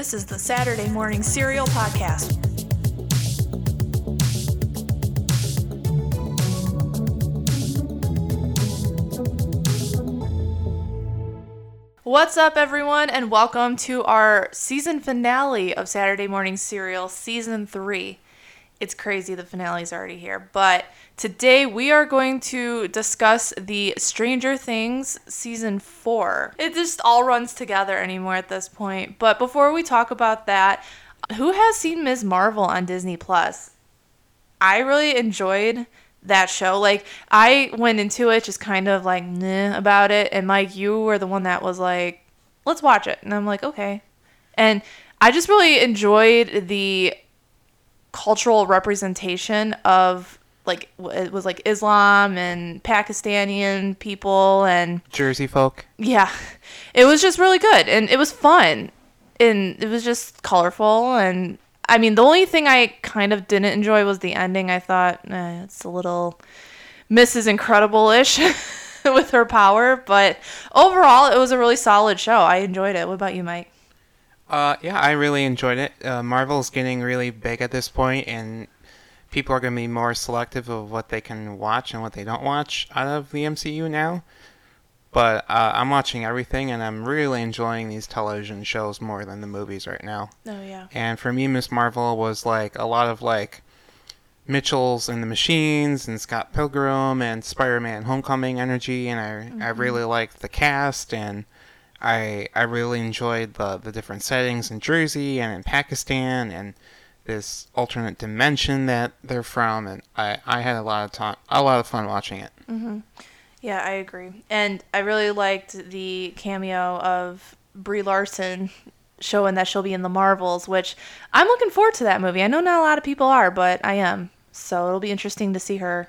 This is the Saturday Morning Serial Podcast. What's up, everyone, and welcome to our season finale of Saturday Morning Serial Season 3. It's crazy, the finale's already here, but today we are going to discuss the Stranger Things Season 4. It just all runs together anymore at this point. But before we talk about that, who has seen Ms. Marvel on Disney Plus? I really enjoyed that show. Like I went into it just kind of like nah about it, and Mike, you were the one that was like, "Let's watch it," and I'm like, "Okay," and I just really enjoyed the cultural representation of like it was like Islam and Pakistani people and Jersey folk. Yeah, it was just really good and it was fun and it was just colorful and I mean the only thing I kind of didn't enjoy was the ending. I thought eh, it's a little Mrs. Incredible ish with her power, but overall it was a really solid show. I enjoyed it. What about you, Mike? Uh, yeah, I really enjoyed it. Uh, Marvel's getting really big at this point, and people are going to be more selective of what they can watch and what they don't watch out of the MCU now. But uh, I'm watching everything, and I'm really enjoying these television shows more than the movies right now. Oh yeah. And for me, Miss Marvel was like a lot of like Mitchell's and the Machines and Scott Pilgrim and Spider-Man: Homecoming energy, and I mm-hmm. I really liked the cast and I I really enjoyed the the different settings in Jersey and in Pakistan and this alternate dimension that they're from, and I I had a lot of time a lot of fun watching it. Mm-hmm. Yeah, I agree, and I really liked the cameo of Brie Larson showing that she'll be in the Marvels, which I'm looking forward to that movie. I know not a lot of people are, but I am. So it'll be interesting to see her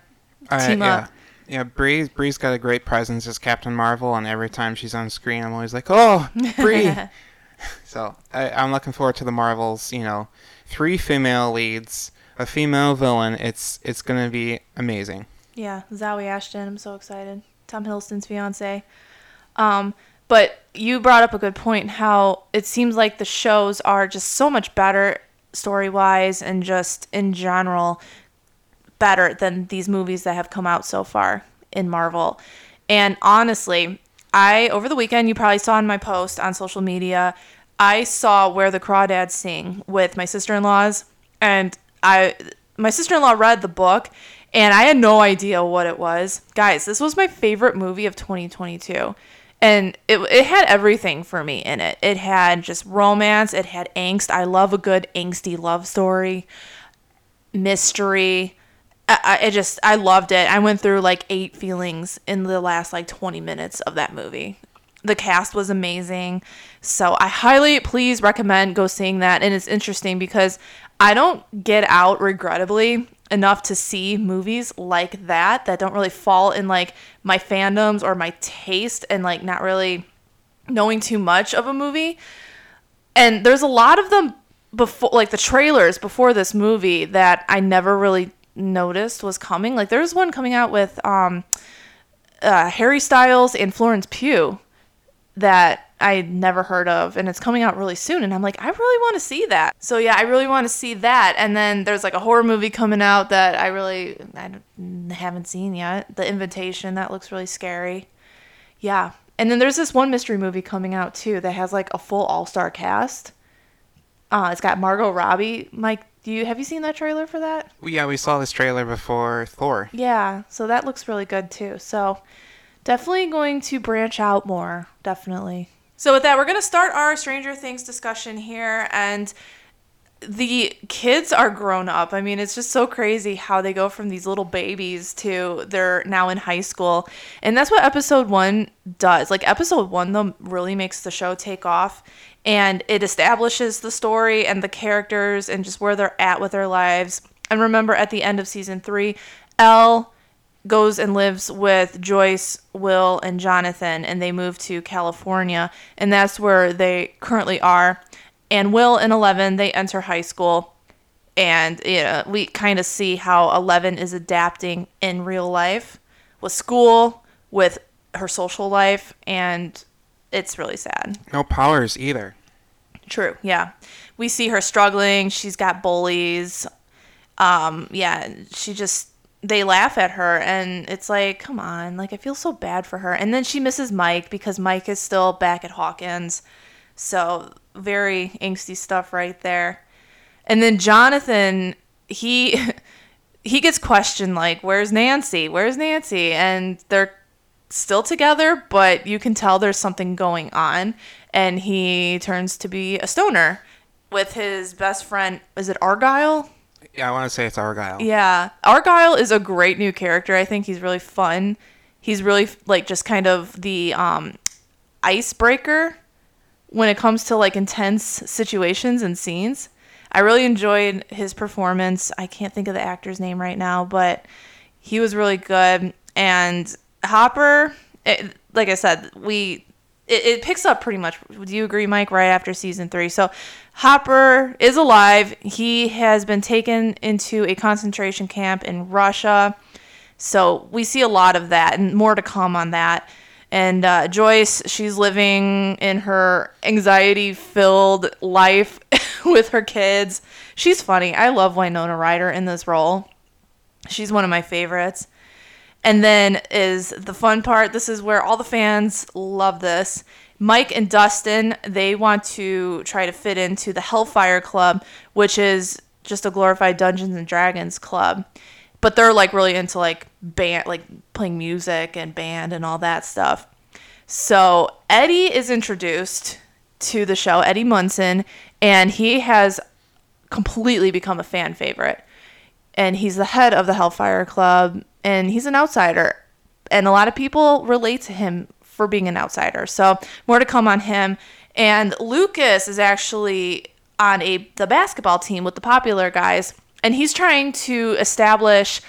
team uh, yeah. up. Yeah, Brie Brie's got a great presence as Captain Marvel, and every time she's on screen, I'm always like, "Oh, Brie!" so I, I'm looking forward to the Marvels. You know, three female leads, a female villain. It's it's gonna be amazing. Yeah, Zawe Ashton. I'm so excited. Tom Hiddleston's fiance. Um, but you brought up a good point. How it seems like the shows are just so much better story wise and just in general better than these movies that have come out so far in Marvel. And honestly, I over the weekend you probably saw in my post on social media, I saw Where the Crawdads Sing with my sister-in-laws and I my sister-in-law read the book and I had no idea what it was. Guys, this was my favorite movie of 2022. And it, it had everything for me in it. It had just romance, it had angst. I love a good angsty love story, mystery, I, I just I loved it. I went through like eight feelings in the last like 20 minutes of that movie. The cast was amazing. So I highly please recommend go seeing that and it's interesting because I don't get out regrettably enough to see movies like that that don't really fall in like my fandoms or my taste and like not really knowing too much of a movie. And there's a lot of them before like the trailers before this movie that I never really noticed was coming. Like there's one coming out with um, uh, Harry Styles and Florence Pugh that I never heard of, and it's coming out really soon. And I'm like, I really want to see that. So yeah, I really want to see that. And then there's like a horror movie coming out that I really I haven't seen yet. The Invitation that looks really scary. Yeah. And then there's this one mystery movie coming out too that has like a full all star cast. Uh, it's got Margot Robbie. Mike, do you have you seen that trailer for that? Yeah, we saw this trailer before Thor. Yeah, so that looks really good too. So definitely going to branch out more. Definitely. So with that, we're gonna start our Stranger Things discussion here, and the kids are grown up. I mean, it's just so crazy how they go from these little babies to they're now in high school. And that's what episode 1 does. Like episode 1 though really makes the show take off and it establishes the story and the characters and just where they're at with their lives. And remember at the end of season 3, Elle goes and lives with Joyce, Will, and Jonathan and they move to California and that's where they currently are and Will and Eleven they enter high school, and you know, we kind of see how Eleven is adapting in real life with school, with her social life, and it's really sad. No powers either. True. Yeah. We see her struggling. She's got bullies. Um, yeah, she just they laugh at her and it's like, come on, like I feel so bad for her. And then she misses Mike because Mike is still back at Hawkins. So, very angsty stuff right there. And then Jonathan, he he gets questioned like, "Where's Nancy? Where's Nancy?" And they're still together, but you can tell there's something going on and he turns to be a stoner with his best friend. Is it Argyle? Yeah, I want to say it's Argyle. Yeah. Argyle is a great new character. I think he's really fun. He's really like just kind of the um icebreaker when it comes to like intense situations and scenes. I really enjoyed his performance. I can't think of the actor's name right now, but he was really good. And Hopper, it, like I said, we it, it picks up pretty much. Do you agree, Mike? Right after season three, so Hopper is alive. He has been taken into a concentration camp in Russia. So we see a lot of that, and more to come on that. And uh, Joyce, she's living in her anxiety filled life with her kids. She's funny. I love Winona Ryder in this role. She's one of my favorites. And then is the fun part. This is where all the fans love this. Mike and Dustin, they want to try to fit into the Hellfire Club, which is just a glorified Dungeons and Dragons club. But they're like really into like band, like playing music and band and all that stuff. So Eddie is introduced to the show, Eddie Munson, and he has completely become a fan favorite. And he's the head of the Hellfire Club, and he's an outsider. And a lot of people relate to him for being an outsider. So more to come on him. And Lucas is actually on a the basketball team with the popular guys, and he's trying to establish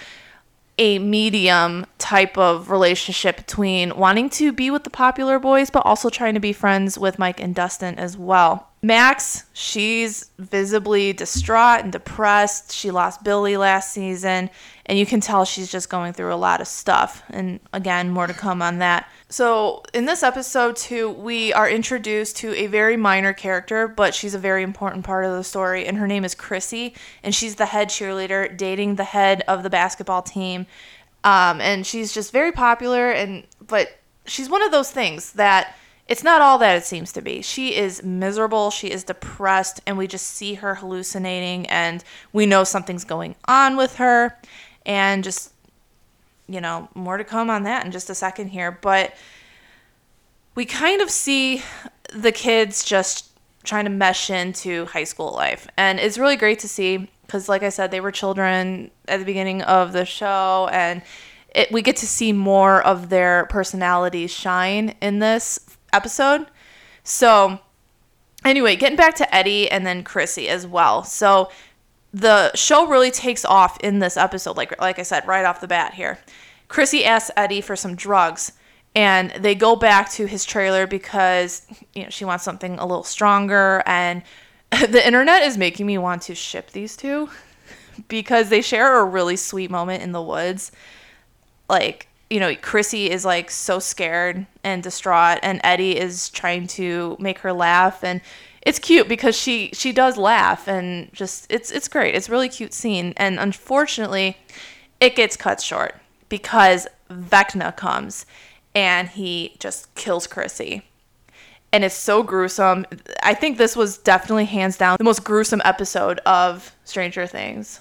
a medium type of relationship between wanting to be with the popular boys but also trying to be friends with Mike and Dustin as well. Max, she's visibly distraught and depressed. She lost Billy last season, and you can tell she's just going through a lot of stuff. And again, more to come on that. So, in this episode, too, we are introduced to a very minor character, but she's a very important part of the story, and her name is Chrissy, and she's the head cheerleader dating the head of the basketball team. Um, and she's just very popular, and but she's one of those things that it's not all that it seems to be. She is miserable, she is depressed, and we just see her hallucinating, and we know something's going on with her, and just, you know, more to come on that in just a second here. But we kind of see the kids just trying to mesh into high school life, and it's really great to see because, like I said, they were children at the beginning of the show, and it, we get to see more of their personalities shine in this episode. So, anyway, getting back to Eddie and then Chrissy as well. So, the show really takes off in this episode, like like I said, right off the bat here. Chrissy asks Eddie for some drugs, and they go back to his trailer because you know she wants something a little stronger. And the internet is making me want to ship these two because they share a really sweet moment in the woods. Like you know, Chrissy is like so scared and distraught, and Eddie is trying to make her laugh, and it's cute because she she does laugh, and just it's it's great. It's really cute scene, and unfortunately, it gets cut short because Vecna comes, and he just kills Chrissy. And it's so gruesome. I think this was definitely hands down the most gruesome episode of Stranger Things.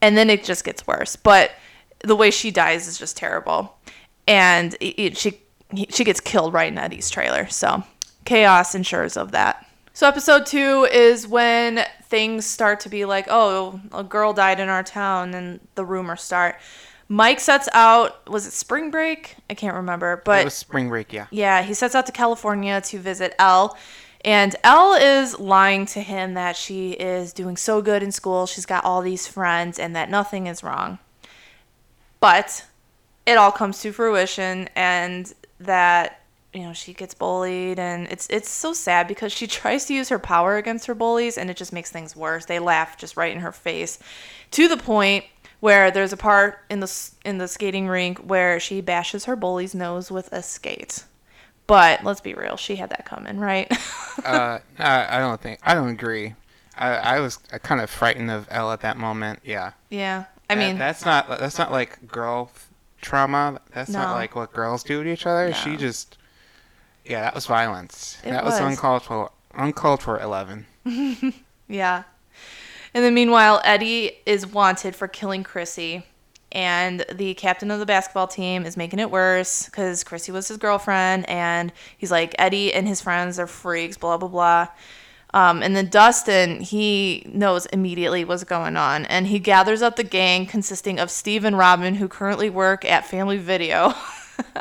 And then it just gets worse. But the way she dies is just terrible, and it, it, she she gets killed right in Eddie's trailer. So chaos ensures of that. So episode two is when things start to be like, oh, a girl died in our town, and the rumors start. Mike sets out. Was it spring break? I can't remember, but it was spring break. Yeah. Yeah, he sets out to California to visit Elle. And Elle is lying to him that she is doing so good in school, she's got all these friends, and that nothing is wrong. But it all comes to fruition and that you know she gets bullied and it's it's so sad because she tries to use her power against her bullies and it just makes things worse. They laugh just right in her face to the point where there's a part in the in the skating rink where she bashes her bully's nose with a skate. But let's be real, she had that coming, right? uh, I, don't think I don't agree. I, I was kind of frightened of Elle at that moment. Yeah. yeah. I That- mean, that's not that's not like girl trauma. That's No. not like what girls do to each other. She just yeah, that was violence. It that was, was. uncalled for. Uncalled for. Eleven. Yeah. And then meanwhile, Eddie is wanted for killing Chrissy. And the captain of the basketball team is making it worse because Chrissy was his girlfriend. And he's like, Eddie and his friends are freaks, blah, blah, blah. Um, and then Dustin, he knows immediately what's going on. And he gathers up the gang consisting of Steve and Robin, who currently work at Family Video.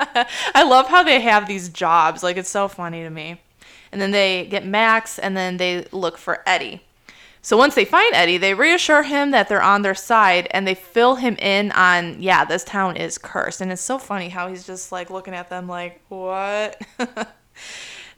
I love how they have these jobs. Like, it's so funny to me. And then they get Max, and then they look for Eddie. So once they find Eddie, they reassure him that they're on their side and they fill him in on, yeah, this town is cursed. And it's so funny how he's just like looking at them like, what?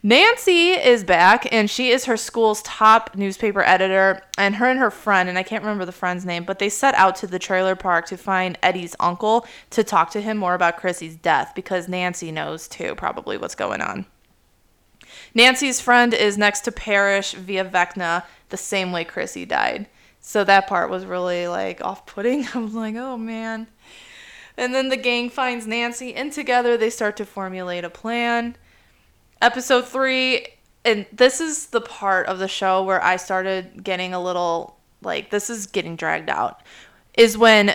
Nancy is back and she is her school's top newspaper editor. And her and her friend, and I can't remember the friend's name, but they set out to the trailer park to find Eddie's uncle to talk to him more about Chrissy's death because Nancy knows too, probably what's going on. Nancy's friend is next to perish via Vecna the same way Chrissy died. So that part was really like off putting. I was like, oh man. And then the gang finds Nancy, and together they start to formulate a plan. Episode three, and this is the part of the show where I started getting a little like, this is getting dragged out, is when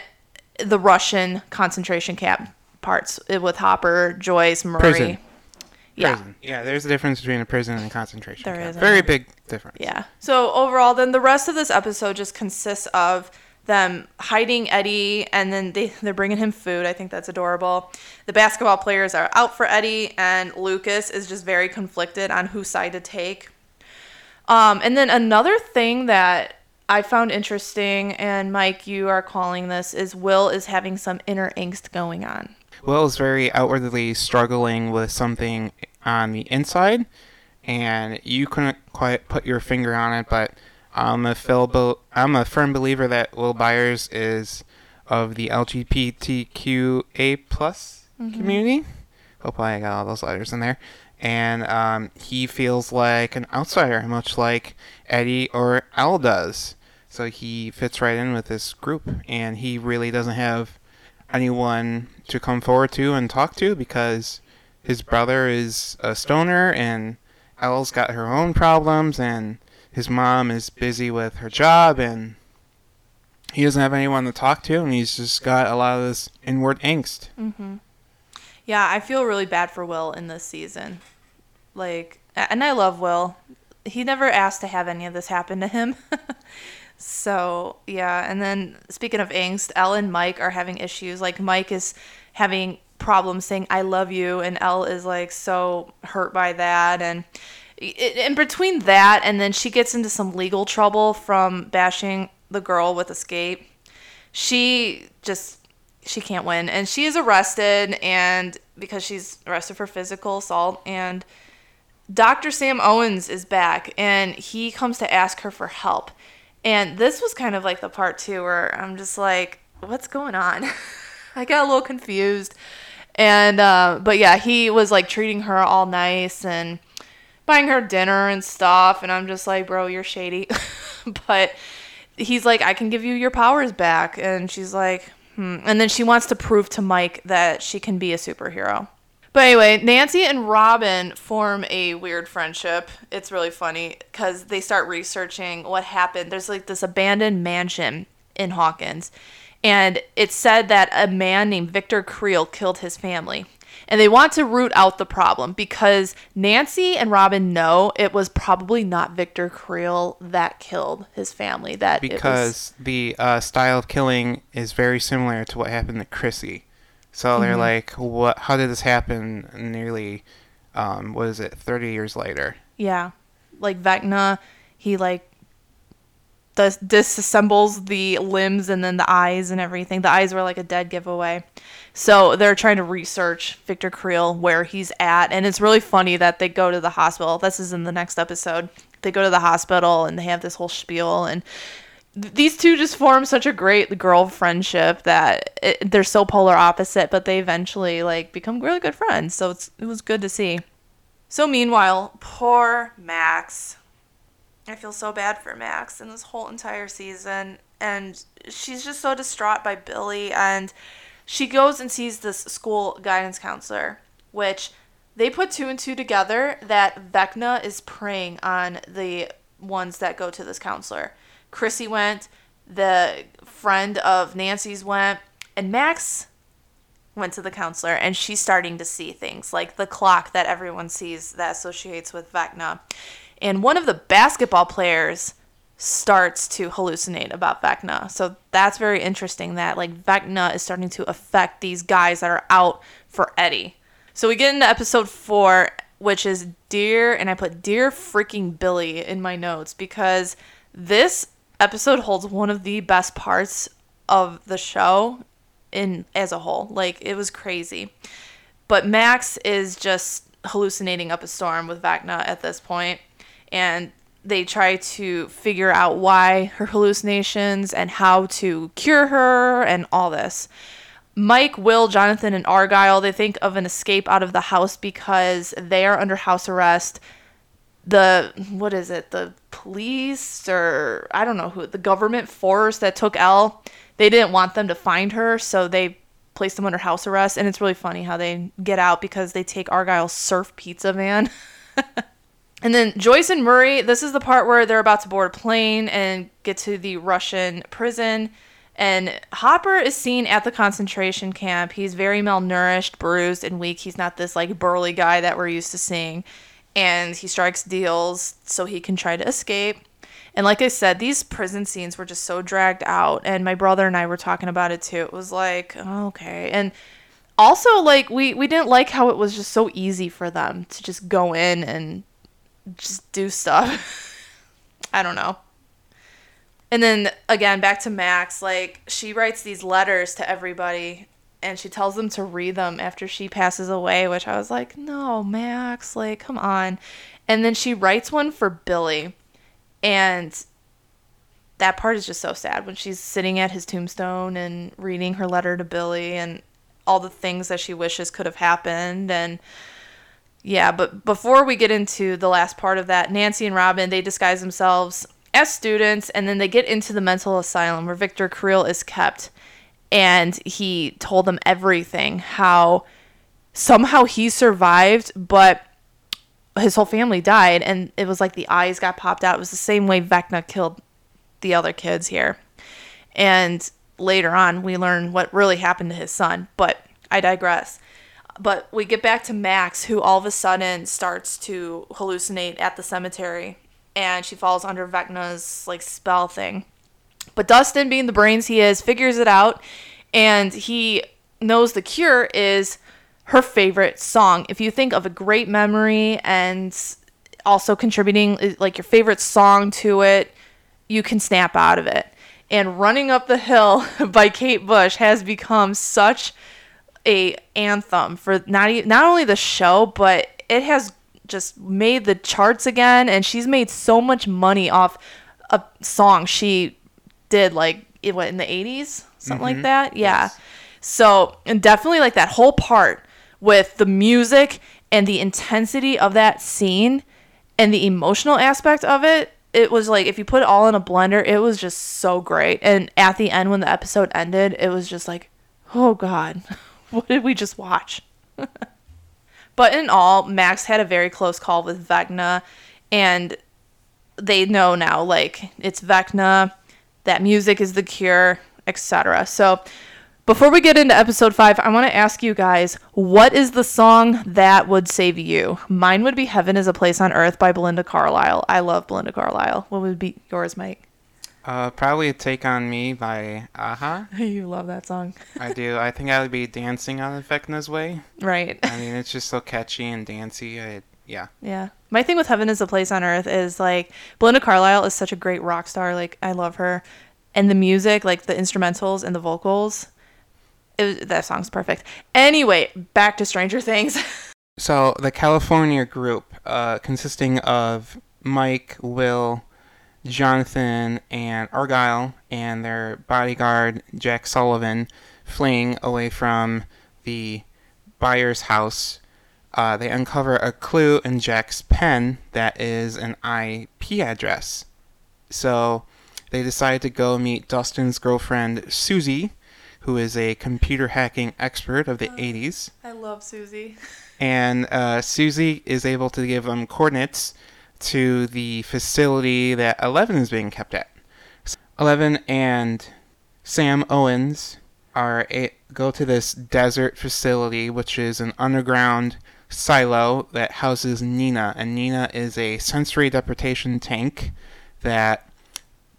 the Russian concentration camp parts with Hopper, Joyce, Murray. Prison. Yeah. Prison. Yeah, there's a difference between a prison and a concentration There camp. Very big difference. Yeah. So overall, then the rest of this episode just consists of them hiding Eddie, and then they they're bringing him food. I think that's adorable. The basketball players are out for Eddie, and Lucas is just very conflicted on whose side to take. Um, and then another thing that I found interesting, and Mike, you are calling this, is Will is having some inner angst going on. Will is very outwardly struggling with something on the inside, and you couldn't quite put your finger on it. But I'm a I'm a firm believer that Will Byers is of the LGBTQA plus community. Hopefully, I got all those letters in there. And um, he feels like an outsider, much like Eddie or Al does. So he fits right in with this group, and he really doesn't have anyone to come forward to and talk to because his brother is a stoner and Elle's got her own problems and his mom is busy with her job and he doesn't have anyone to talk to and he's just got a lot of this inward angst. Mm-hmm. Yeah, I feel really bad for Will in this season. Like, and I love Will. He never asked to have any of this happen to him. so, yeah. And then, speaking of angst, Elle and Mike are having issues. Like, Mike is having problems saying, I love you. And Elle is, like, so hurt by that. And in between that, and then she gets into some legal trouble from bashing the girl with Escape she just she can't win and she is arrested and because she's arrested for physical assault and Dr. Sam Owens is back and he comes to ask her for help. And this was kind of like the part two where I'm just like, what's going on? I got a little confused. And uh, but yeah, he was like treating her all nice and buying her dinner and stuff and I'm just like, bro, you're shady. but he's like, I can give you your powers back. And she's like, hmm. And then she wants to prove to Mike that she can be a superhero. But anyway, Nancy and Robin form a weird friendship. It's really funny because they start researching what happened. There's like this abandoned mansion in Hawkins, and it's said that a man named Victor Creel killed his family. And they want to root out the problem because Nancy and Robin know it was probably not Victor Creel that killed his family. That it was- because the uh, style of killing is very similar to what happened to Chrissy. So Mm-hmm. they're like, "What? How did this happen?" Nearly, um, what is it? Thirty years later. Yeah. Like Vecna, he like dis- disassembles the limbs and then the eyes and everything. The eyes were like a dead giveaway. So they're trying to research Victor Creel where he's at. And it's really funny that they go to the hospital. This is in the next episode. They go to the hospital and they have this whole spiel. And these two just form such a great girl friendship that it, they're so polar opposite, but they eventually like become really good friends. So it's, it was good to see. So meanwhile, poor Max. I feel so bad for Max in this whole entire season. And she's just so distraught by Billy. And she goes and sees this school guidance counselor, which they put two and two together that Vecna is preying on the ones that go to this counselor. Chrissy went, the friend of Nancy's went, and Max went to the counselor and she's starting to see things like the clock that everyone sees that associates with Vecna. And one of the basketball players starts to hallucinate about Vecna. So that's very interesting that like Vecna is starting to affect these guys that are out for Eddie. So we get into episode 4 which is dear and I put dear freaking Billy in my notes because this episode holds one of the best parts of the show in as a whole. Like it was crazy. But Max is just hallucinating up a storm with Vecna at this point and they try to figure out why her hallucinations and how to cure her and all this. Mike, Will, Jonathan, and Argyle, they think of an escape out of the house because they are under house arrest. The, what is it, the police or I don't know who, the government force that took Elle, they didn't want them to find her, so they placed them under house arrest. And it's really funny how they get out because they take Argyle's surf pizza van. And then Joyce and Murray, this is the part where they're about to board a plane and get to the Russian prison. And Hopper is seen at the concentration camp. He's very malnourished, bruised, and weak. He's not this like burly guy that we're used to seeing. And he strikes deals so he can try to escape. And like I said, these prison scenes were just so dragged out. And my brother and I were talking about it too. It was like, okay. And also, like, we, we didn't like how it was just so easy for them to just go in and just do stuff. I don't know. And then again, back to Max, like she writes these letters to everybody and she tells them to read them after she passes away, which I was like, no, Max, like, come on. And then she writes one for Billy. And that part is just so sad when she's sitting at his tombstone and reading her letter to Billy and all the things that she wishes could have happened. And yeah, but before we get into the last part of that, Nancy and Robin, they disguise themselves as students and then they get into the mental asylum where Victor Creel is kept. And he told them everything how somehow he survived, but his whole family died. And it was like the eyes got popped out. It was the same way Vecna killed the other kids here. And later on, we learn what really happened to his son, but I digress. But we get back to Max, who all of a sudden starts to hallucinate at the cemetery, and she falls under Vecna's like spell thing. But Dustin, being the brains he is, figures it out, and he knows the cure is her favorite song. If you think of a great memory and also contributing like your favorite song to it, you can snap out of it. And Running Up the Hill by Kate Bush has become such a anthem for not e- not only the show, but it has just made the charts again, and she's made so much money off a song she did like it went in the 80s something like mm-hmm. that? Yeah. Yes. so and definitely like that whole part with the music and the intensity of that scene and the emotional aspect of it it was like if you put it all in a blender it was just so great. And at the end when the episode ended it was just like oh god what did we just watch? But in all max had a very close call with vecna and they know now like it's vecna that music is the cure etc so before we get into episode 5 i want to ask you guys what is the song that would save you? Mine would be heaven is a place on earth by belinda carlisle. I love belinda carlisle. What would be yours mike Uh, probably Take On Me by a-ha. you love that song I do. I think I would be dancing on Vecna's Way. right I mean, it's just so catchy and dancey. I, yeah. Yeah. My thing with Heaven is a Place on Earth is like Belinda Carlisle is such a great rock star. Like I love her. And the music, like the instrumentals and the vocals, it that song's perfect. Anyway, back to Stranger Things. So the California group, uh, consisting of Mike, Will, Jonathan, and Argyle, and their bodyguard Jack Sullivan, fleeing away from the Byers' house. uh, they uncover a clue in Jack's pen that is an IP address. So they decide to go meet Dustin's girlfriend, Susie, who is a computer hacking expert of the 80s. I love Susie. And uh, Susie is able to give them coordinates to the facility that Eleven is being kept at. Eleven and Sam Owens are a, go to this desert facility, which is an underground silo that houses Nina, and Nina is a sensory deprivation tank that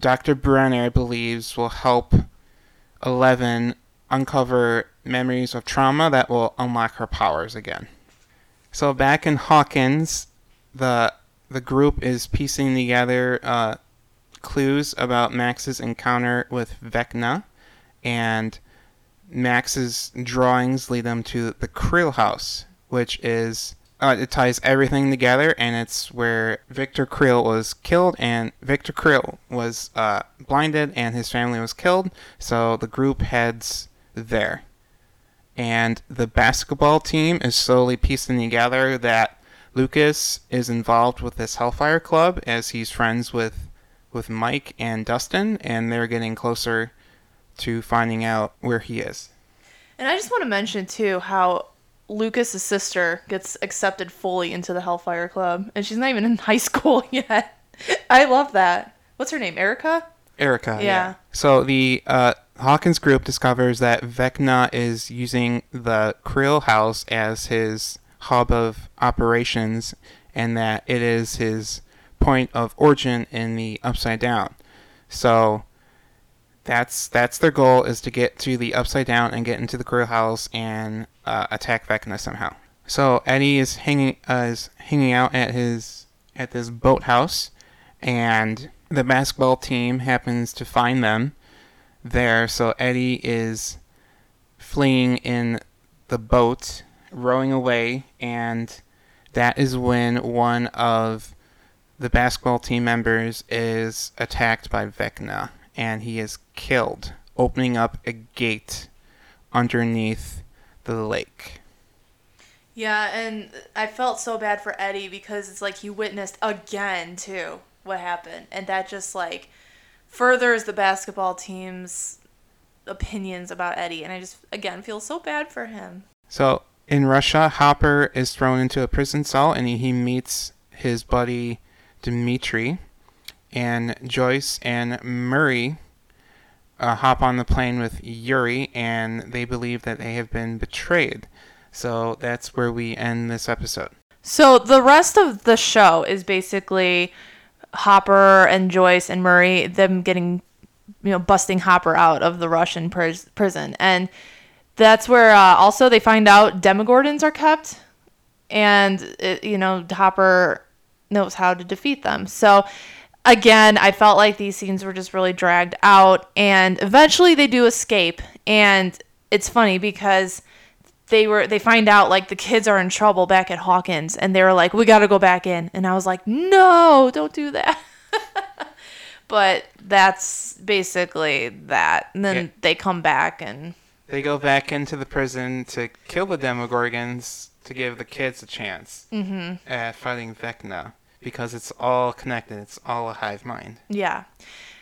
Dr. Brenner believes will help Eleven uncover memories of trauma that will unlock her powers again. So back in Hawkins, the the group is piecing together uh, clues about Max's encounter with Vecna, and Max's drawings lead them to the Creel house, which is uh, it ties everything together, and it's where Victor Creel was killed, and Victor Creel was uh, blinded, and his family was killed. So the group heads there, and the basketball team is slowly piecing together that Lucas is involved with this Hellfire Club as he's friends with with Mike and Dustin, and they're getting closer to finding out where he is. And I just want to mention too how Lucas's sister gets accepted fully into the Hellfire Club, and she's not even in high school yet. I love that. What's her name? Erica. Erica. Yeah. So the uh, Hawkins group discovers that Vecna is using the Creel house as his hub of operations, and that it is his point of origin in the Upside Down. So that's that's their goal is to get to the Upside Down and get into the Creel house and uh, attack Vecna somehow. So Eddie is hanging uh, is hanging out at his at this boathouse, and the basketball team happens to find them there. So Eddie is fleeing in the boat, rowing away, and that is when one of the basketball team members is attacked by Vecna, and he is killed, opening up a gate underneath the lake. Yeah, and I felt so bad for Eddie because it's like he witnessed again too what happened, and that just like furthers the basketball team's opinions about Eddie, and I just again feel so bad for him. So in Russia, Hopper is thrown into a prison cell, and he, meets his buddy Dmitri and Joyce and Murray uh, hop on the plane with Yuri, and they believe that they have been betrayed. So that's where we end this episode. So the rest of the show is basically Hopper and Joyce and Murray them getting you know busting Hopper out of the Russian pris- prison and that's where uh, also they find out demogorgons are kept and it, you know Hopper knows how to defeat them. So again, I felt like these scenes were just really dragged out and eventually they do escape and it's funny because they were they find out like the kids are in trouble back at Hawkins and they were like we got to go back in and I was like no don't do that but that's basically that and then Yeah. they come back and They go back into the prison to kill the Demogorgons to give the kids a chance at fighting Vecna because it's all connected. It's all a hive mind. yeah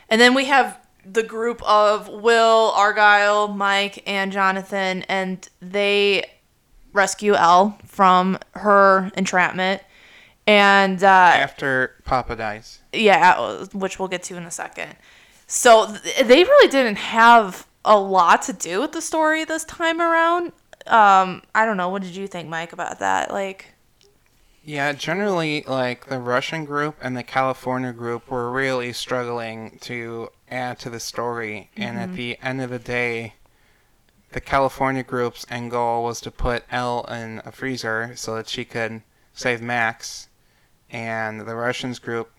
and then we have the group of Will Argyle Mike and Jonathan and they rescue Elle from her entrapment and uh, After Papa dies. yeah, which we'll get to in a second. So th- they really didn't have a lot to do with the story this time around. Um, I don't know. What did you think, Mike, about that? Like, Yeah, generally, like the Russian group and the California group were really struggling to add to the story. And at the end of the day, the California group's end goal was to put Elle in a freezer so that she could save Max. And the Russians group,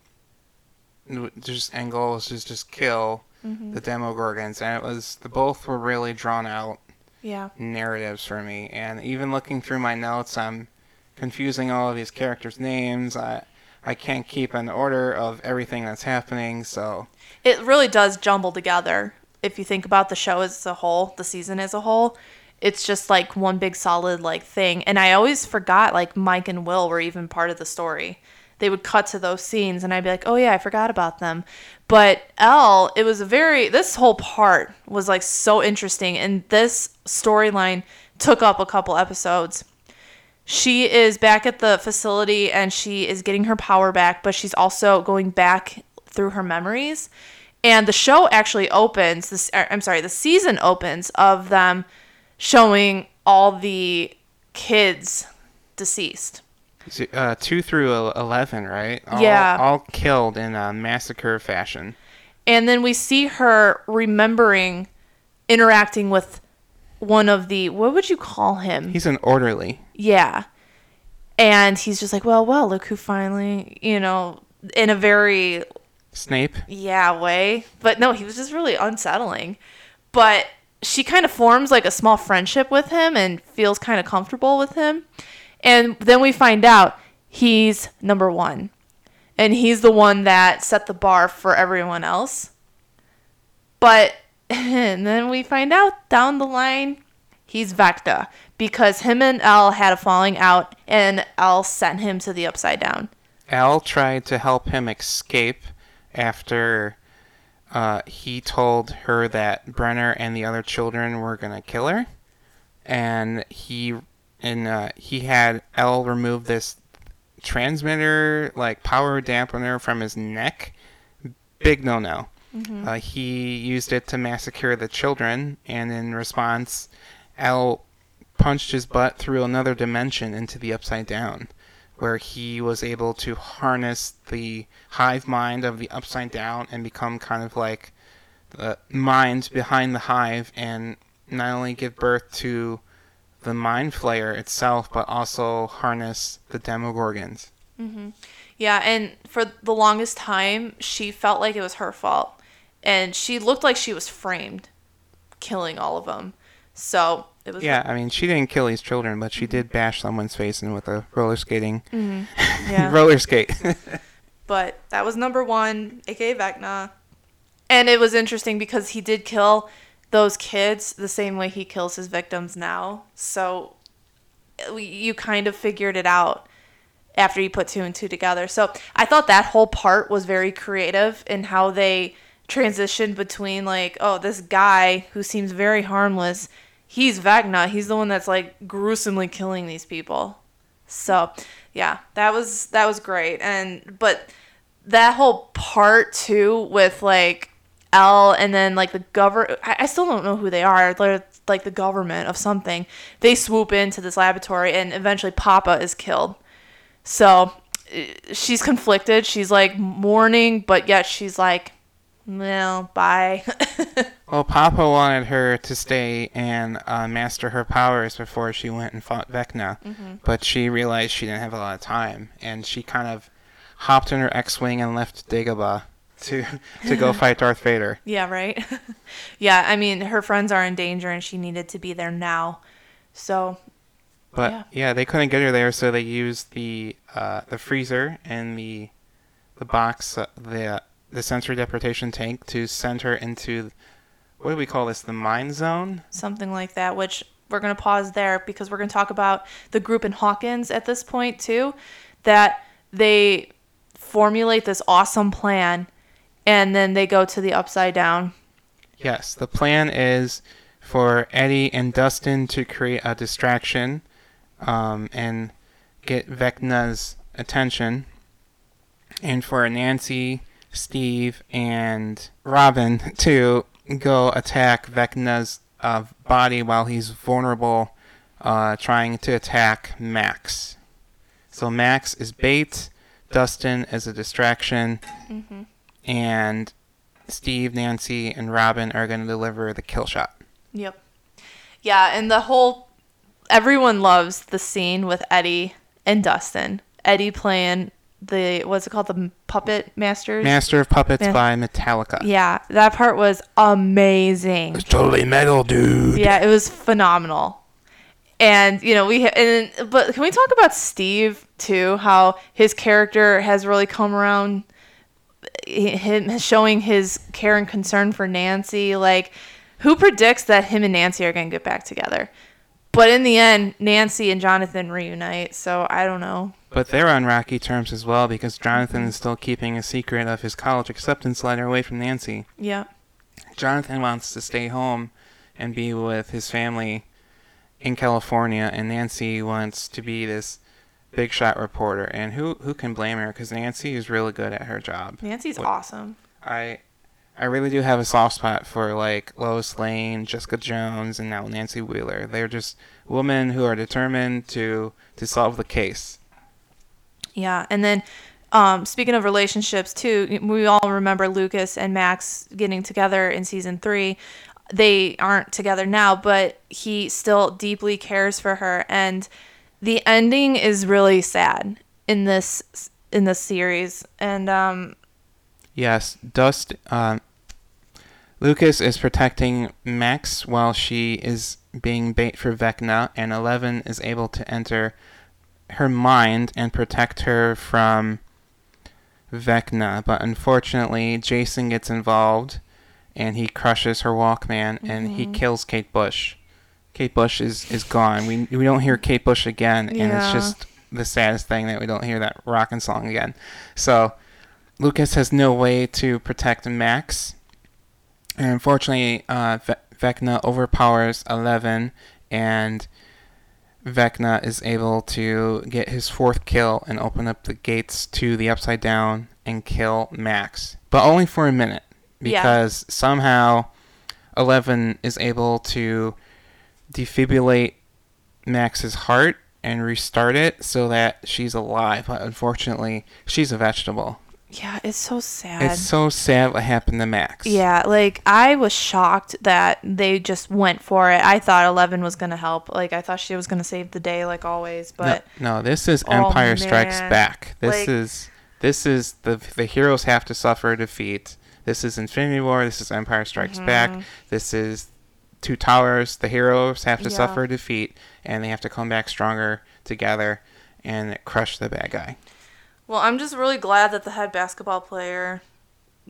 just end goal was just just kill Mm-hmm. the Demogorgons. And it was, the both were really drawn out yeah, narratives for me. And even looking through my notes, I'm confusing all of these characters' names. I I can't keep an order of everything that's happening. So it really does jumble together. If you think about the show as a whole, the season as a whole, it's just like one big solid like thing. And I always forgot like Mike and Will were even part of the story. They would cut to those scenes and I'd be like, "Oh yeah, I forgot about them." But Elle, it was a very this whole part was like so interesting and this storyline took up a couple episodes. She is back at the facility and she is getting her power back, but she's also going back through her memories. And the show actually opens this er, I'm sorry, the season opens of them showing all the kids deceased. Uh, two through eleven, right? All, Yeah. All killed in a massacre fashion. And then we see her remembering interacting with one of the what would you call him? He's an orderly. Yeah. And he's just like, well, well, look who finally, you know, in a very Snape. yeah way. But no, he was just really unsettling. But she kind of forms like a small friendship with him and feels kind of comfortable with him. And then we find out he's number one. And he's the one that set the bar for everyone else. But and then we find out down the line he's Vecna because him and Elle had a falling out and Elle sent him to the upside down. Al tried to help him escape after uh, he told her that Brenner and the other children were gonna kill her, and he and uh, he had Elle remove this transmitter like power dampener from his neck. Big no no. Uh, he used it to massacre the children, and in response, Al punched his butt through another dimension into the upside down, where he was able to harness the hive mind of the upside down and become kind of like the mind behind the hive, and not only give birth to the mind flayer itself, but also harness the demogorgons. Mhm. Yeah, and for the longest time, she felt like it was her fault. And she looked like she was framed, killing all of them. So it was. Yeah, I mean, she didn't kill these children, but she did bash someone's face in with a roller skating yeah. roller skate. but that was number one, aka Vecna. And it was interesting because he did kill those kids the same way he kills his victims now. So you kind of figured it out after you put two and two together. So I thought that whole part was very creative in how they transitioned between like, oh, this guy who seems very harmless, he's Vecna. He's the one that's like gruesomely killing these people. So yeah, that was that was great. And but that whole part too with like Elle and then like the government I, I still don't know who they are. They're like the government of something. They swoop into this laboratory and eventually Papa is killed. So eh, she's conflicted. She's like mourning, but yet she's like, well, bye. well, Papa wanted her to stay and uh, master her powers before she went and fought Vecna, but she realized she didn't have a lot of time, and she kind of hopped in her X-wing and left Dagobah to to go fight Darth Vader. yeah, right. yeah, I mean, her friends are in danger and she needed to be there now. So, But Yeah. yeah. they couldn't get her there, so they used the uh, the freezer and the the box, uh, the the sensory deportation tank to send her into what do we call this? The mind zone. something like that, which we're going to pause there because we're going to talk about the group in Hawkins at this point too, that they formulate this awesome plan and then they go to the upside down. Yes, the plan is for Eddie and Dustin to create a distraction um, and get Vecna's attention, and for Nancy, Steve, and Robin to go attack Vecna's uh, body while he's vulnerable, uh, trying to attack Max. So Max is bait, Dustin is a distraction, and Steve, Nancy, and Robin are going to deliver the kill shot. Yep. Yeah, and the whole everyone loves the scene with Eddie and Dustin. Eddie playing the what's it called the puppet masters. Master of Puppets Ma- by Metallica. yeah, that part was amazing. it's totally metal, dude. Yeah, it was phenomenal. And you know we ha- and but can we talk about Steve too? How his character has really come around. Him showing his care and concern for Nancy, like Who predicts that him and Nancy are going to get back together? But in the end, Nancy and Jonathan reunite, so I don't know. But they're on rocky terms as well because Jonathan is still keeping a secret of his college acceptance letter away from Nancy. Yeah. Jonathan wants to stay home and be with his family in California, and Nancy wants to be this big shot reporter. And who who can blame her? Because Nancy is really good at her job. Nancy's What- awesome. I I really do have a soft spot for like Lois Lane, Jessica Jones, and now Nancy Wheeler. They're just women who are determined to to solve the case. Yeah, and then um, speaking of relationships too, we all remember Lucas and Max getting together in season three. They aren't together now, but he still deeply cares for her, and the ending is really sad in this in this series. And um, Yes, Dust. Uh, Lucas is protecting Max while she is being bait for Vecna, and Eleven is able to enter her mind and protect her from Vecna. But unfortunately, Jason gets involved, and he crushes her Walkman, and he kills Kate Bush. Kate Bush is, is gone. We we don't hear Kate Bush again, and it's just the saddest thing that we don't hear that rockin' song again. So. Lucas has no way to protect Max. And unfortunately, uh, Ve- Vecna overpowers Eleven, and Vecna is able to get his fourth kill and open up the gates to the Upside Down and kill Max. But only for a minute, Yeah. because somehow Eleven is able to defibrillate Max's heart and restart it so that she's alive. But unfortunately, she's a vegetable. yeah, it's so sad. It's so sad what happened to Max. Yeah, like I was shocked that they just went for it. I thought Eleven was gonna help. Like I thought she was gonna save the day, like always. But no, no, this is Oh, Empire Strikes. Back. This Like- is this is the the heroes have to suffer defeat. This is Infinity War. This is Empire Strikes mm-hmm. Back. This is Two Towers. The heroes have to Yeah. suffer defeat, and they have to come back stronger together and crush the bad guy. well, I'm just really glad that the head basketball player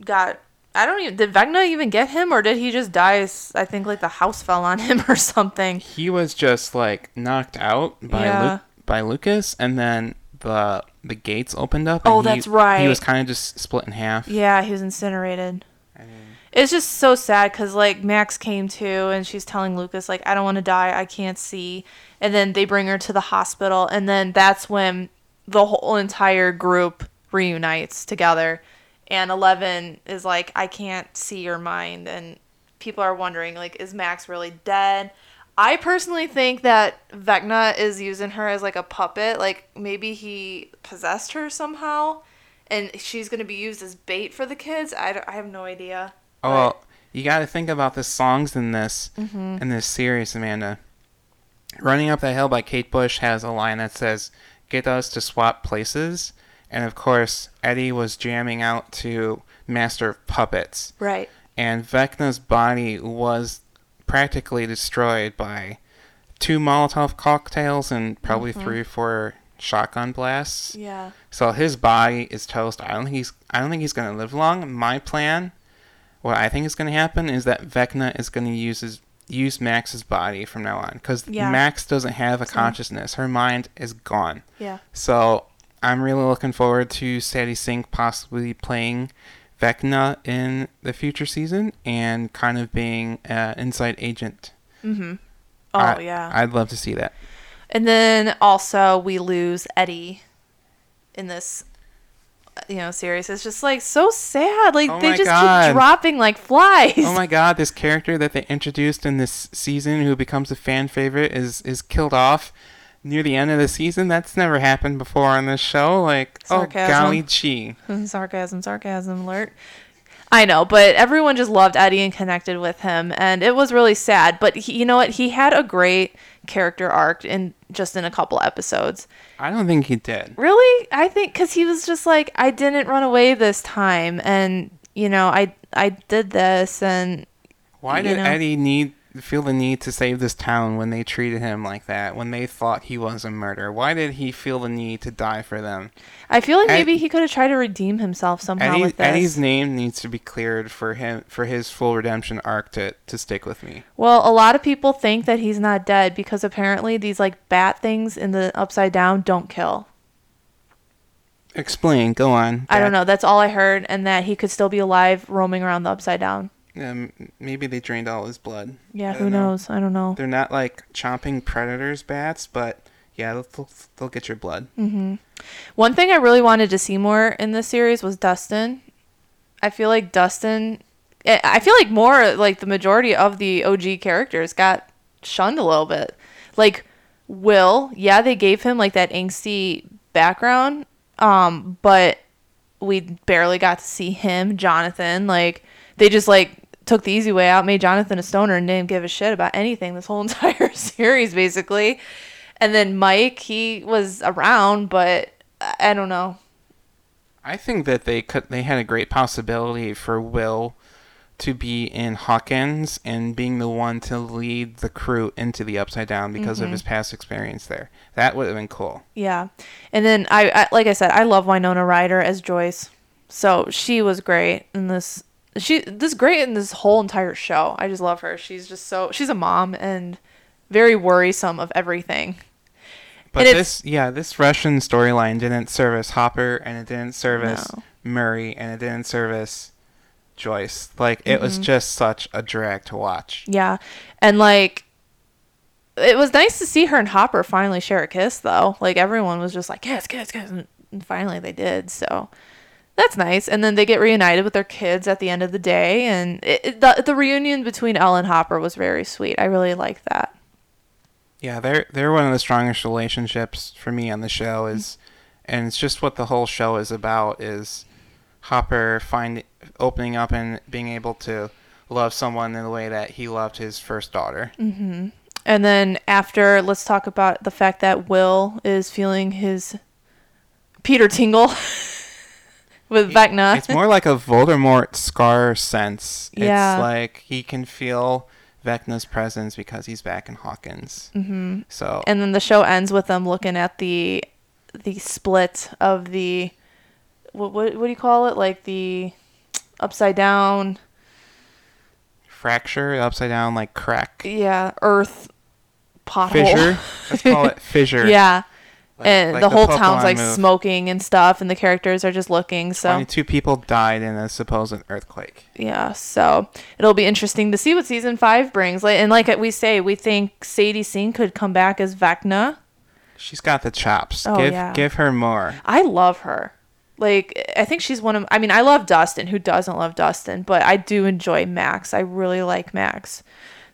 got. I don't even did Vecna even get him, or did he just die? I think like the house fell on him or something. He was just like knocked out by Yeah. Lu- by Lucas, and then the the gates opened up. Oh, he- that's right. He was kind of just split in half. Yeah, he was incinerated. It's just so sad because like Max came to and she's telling Lucas like I don't want to die, I can't see, and then they bring her to the hospital, and then that's when the whole entire group reunites together, and Eleven is like I can't see your mind, and people are wondering like is Max really dead? I personally think that Vecna is using her as like a puppet, like maybe he possessed her somehow. And she's gonna be used as bait for the kids. I, I have no idea. Oh, well, you got to think about the songs in this Mm-hmm. in this series, Amanda. Running Up That Hill by Kate Bush has a line that says, "Get us to swap places," and of course, Eddie was jamming out to Master of Puppets, Right. and Vecna's body was practically destroyed by two Molotov cocktails and probably Mm-hmm. three or four shotgun blasts. Yeah. So his body is toast. I don't think he's. I don't think he's gonna live long. My plan, what I think is gonna happen, is that Vecna is gonna use his use Max's body from now on because Yeah. Max doesn't have a consciousness. Her mind is gone. Yeah. So I'm really looking forward to Sadie Sink possibly playing Vecna in the future season and kind of being an inside agent. Mm-hmm. Oh I- yeah. I'd love to see that. and then also we lose Eddie in this you know series. It's just like so sad. Like Oh they just God. keep dropping like flies. oh my god, this character that they introduced in this season who becomes a fan favorite is is killed off near the end of the season. That's never happened before on this show. Like, oh, Sarcasm. oh golly gee. sarcasm, sarcasm alert. I know, but everyone just loved Eddie and connected with him, and it was really sad. But he, you know what? He had a great character arc in just in a couple episodes. I don't think he did. Really, I think because he was just like, I didn't run away this time, and you know, I I did this, and Why did know. Eddie need feel the need to save this town when they treated him like that? When they thought he was a murderer? Why did he feel the need to die for them? I feel like Ed- maybe he could have tried to redeem himself somehow Eddie, with this. Eddie's name needs to be cleared for him for his full redemption arc to to stick with me. Well, a lot of people think that he's not dead because apparently these like bat things in the upside down don't kill. Explain. Go on. I don't know. That's all I heard, and that he could still be alive roaming around the upside down. Um, maybe they drained all his blood. Yeah, who know. knows? I don't know. They're not like chomping predators bats, but yeah, they'll, they'll, get your blood. One thing I really wanted to see more in this series was Dustin. I feel like Dustin. I I feel like more like the majority of the OG characters got shunned a little bit. Like Will, yeah, they gave him like that angsty background, um, but we barely got to see him. Jonathan, like they just like took the easy way out, made Jonathan a stoner, and didn't give a shit about anything this whole entire series, basically. And then Mike, he was around, but I don't know. I think that they could they had a great possibility for Will to be in Hawkins and being the one to lead the crew into the Upside Down because of mm-hmm. his past experience there. That would have been cool. Yeah. And then I, I like I said, I love Winona Ryder as Joyce. So she was great in this she this great in this whole entire show. I just love her. She's just so she's a mom and very worrisome of everything. But And this, yeah, this Russian storyline didn't service Hopper, and it didn't service No. Murray, and it didn't service Joyce. Like it Mm-hmm. was just such a drag to watch. Yeah. And like it was nice to see her and Hopper finally share a kiss though. Like everyone was just like, Kiss, kiss, kiss and and finally they did, so that's nice. And then they get reunited with their kids at the end of the day and it, it, the, the reunion between Elle and Hopper was very sweet. I really like that. Yeah, they're they're one of the strongest relationships for me on the show is, and it's just what the whole show is about is Hopper find opening up and being able to love someone in the way that he loved his first daughter. Mm-hmm. And then after, let's talk about the fact that Will is feeling his Peter Tingle with Vecna. It's more like a Voldemort scar sense. Yeah. It's like he can feel Vecna's presence because he's back in Hawkins. Mm-hmm. So and then the show ends with them looking at the the split of the what what, what do you call it? Like the upside down, fracture, upside down, like crack, yeah, Earth pothole. fissure. Let's call it fissure. yeah. Like- and like the whole Pokemon town's like move. smoking and stuff, and the characters are just looking. So two people died in a supposed earthquake. yeah, so it'll be interesting to see what season five brings. Like and like we say, we think Sadie Sink could come back as Vecna. She's got the chops. Oh, give yeah. give her more. I love her. Like I think she's one of I mean, I love Dustin. Who doesn't love Dustin? But I do enjoy Max. I really like Max.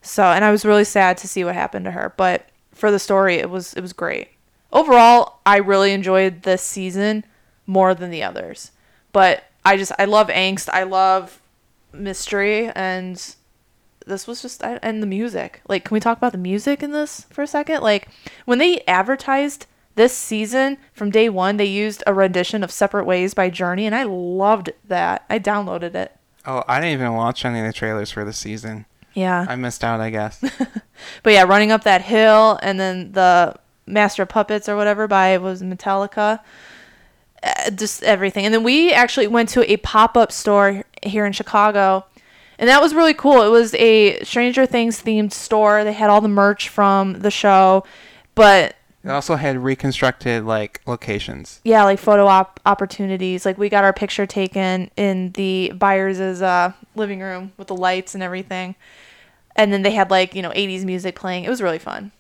So, and I was really sad to see what happened to her, but for the story it was it was great. Overall, I really enjoyed this season more than the others. But I just I love angst. I love mystery and this was just I- and the music. Like, can we talk about the music in this for a second? Like, when they advertised this season from day one, they used a rendition of "Separate Ways" by Journey, and I loved that. I downloaded it. Oh, I didn't even watch any of the trailers for the season. Yeah, I missed out, I guess. but yeah, running up that hill, and then the Master of Puppets or whatever by was Metallica. Uh, just everything, and then we actually went to a pop-up store here in Chicago, and that was really cool. It was a Stranger Things themed store. They had all the merch from the show, but it also had reconstructed like locations. yeah, like photo op- opportunities. Like we got our picture taken in the Byers' uh, living room with the lights and everything. And then they had like, you know, 80s music playing. It was really fun.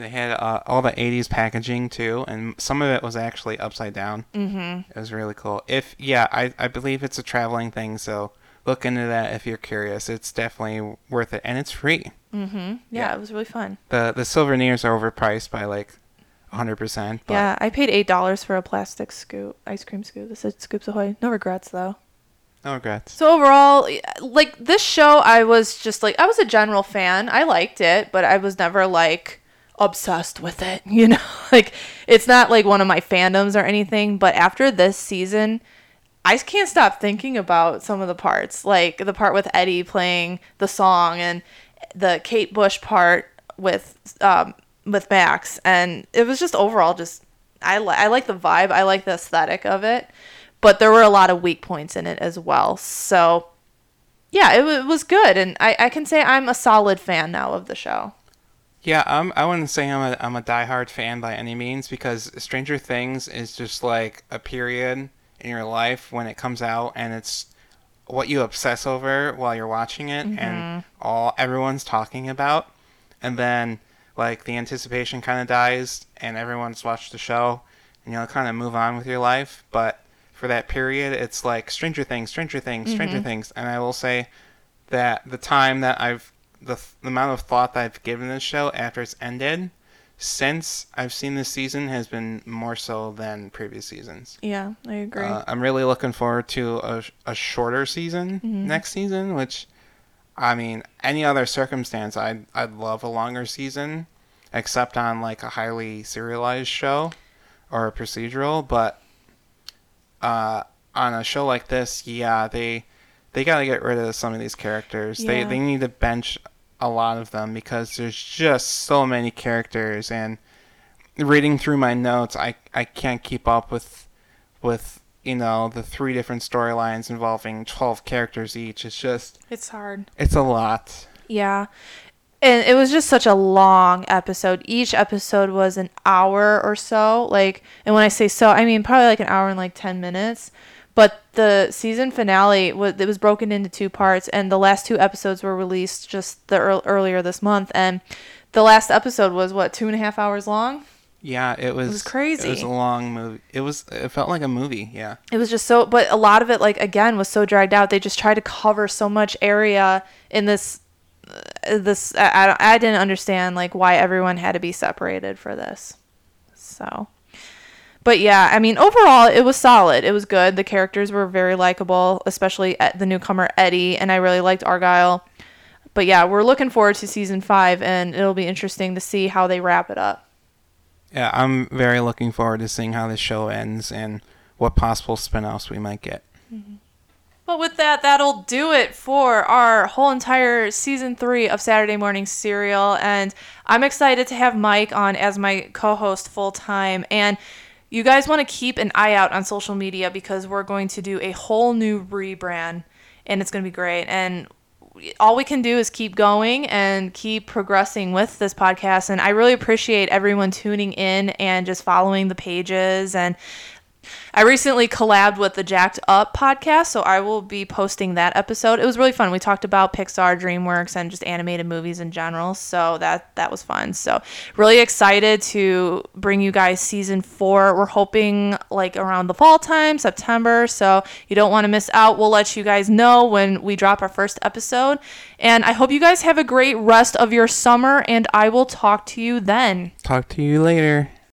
They had uh, all the 80s packaging too, and some of it was actually upside down. Mm-hmm. It was really cool. If yeah, I I believe it's a traveling thing, so look into that if you're curious. It's definitely worth it, and it's free. Yeah, Yeah. it was really fun. The the souvenirs are overpriced by like 100. percent yeah, I paid $8 for a plastic scoop, ice cream scoop that said Scoops Ahoy. No regrets though. no regrets. So overall, like this show, I was just like I was a general fan. I liked it, but I was never like obsessed with it. You know, like it's not like one of my fandoms or anything. But after this season, I can't stop thinking about some of the parts, like the part with Eddie playing the song and the Kate Bush part with um, with Max, and it was just overall just I li- I like the vibe, I like the aesthetic of it, but there were a lot of weak points in it as well. So yeah, it, w- it was good, and I I can say I'm a solid fan now of the show. Yeah, I'm, I wouldn't say I'm a, I'm a diehard fan by any means because Stranger Things is just like a period in your life when it comes out and it's what you obsess over while you're watching it and mm-hmm. all everyone's talking about. And then like the anticipation kind of dies and everyone's watched the show and you'll kind of move on with your life. But for that period, it's like Stranger Things, Stranger Things, Stranger mm-hmm. Things. And I will say that the time that I've the, the amount of thought that I've given this show after it's ended since I've seen this season has been more so than previous seasons. Yeah, I agree. Uh, I'm really looking forward to a, a shorter season next season, which, I mean, any other circumstance, I'd, I'd love a longer season, except on like a highly serialized show or a procedural. But uh, on a show like this, yeah, they they got to get rid of some of these characters. They they need to bench a lot of them because there's just so many characters and reading through my notes, I I can't keep up with with you know the three different storylines involving 12 characters each. It's just it's hard. it's a lot. Yeah. And it was just such a long episode. Each episode was an hour or so. Like, and when I say so, I mean probably like an hour and like 10 minutes. But the season finale was it was broken into two parts, and the last two episodes were released just the ear- earlier this month. And the last episode was what two and a half hours long. Yeah, it was. It was crazy. It was a long movie. It was. It felt like a movie. Yeah. It was just so, but a lot of it, like again, was so dragged out. They just tried to cover so much area in this. Uh, this I, I I didn't understand like why everyone had to be separated for this. So, but yeah, I mean overall it was solid. It was good. The characters were very likable, especially the newcomer Eddie, and I really liked Argyle. But yeah, we're looking forward to season five, and it'll be interesting to see how they wrap it up. Yeah, I'm very looking forward to seeing how this show ends and what possible spin-offs we might get. Mm-hmm. But with that, that'll do it for our whole entire season three of Saturday Morning Serial. And I'm excited to have Mike on as my co host full time. And you guys want to keep an eye out on social media because we're going to do a whole new rebrand and it's going to be great. And all we can do is keep going and keep progressing with this podcast. And I really appreciate everyone tuning in and just following the pages and I recently collabed with the Jacked Up podcast, so I will be posting that episode. It was really fun. We talked about Pixar, DreamWorks, and just animated movies in general. So that that was fun. So really excited to bring you guys season four. We're hoping like around the fall time, September. So you don't want to miss out. We'll let you guys know when we drop our first episode. And I hope you guys have a great rest of your summer. And I will talk to you then. Talk to you later.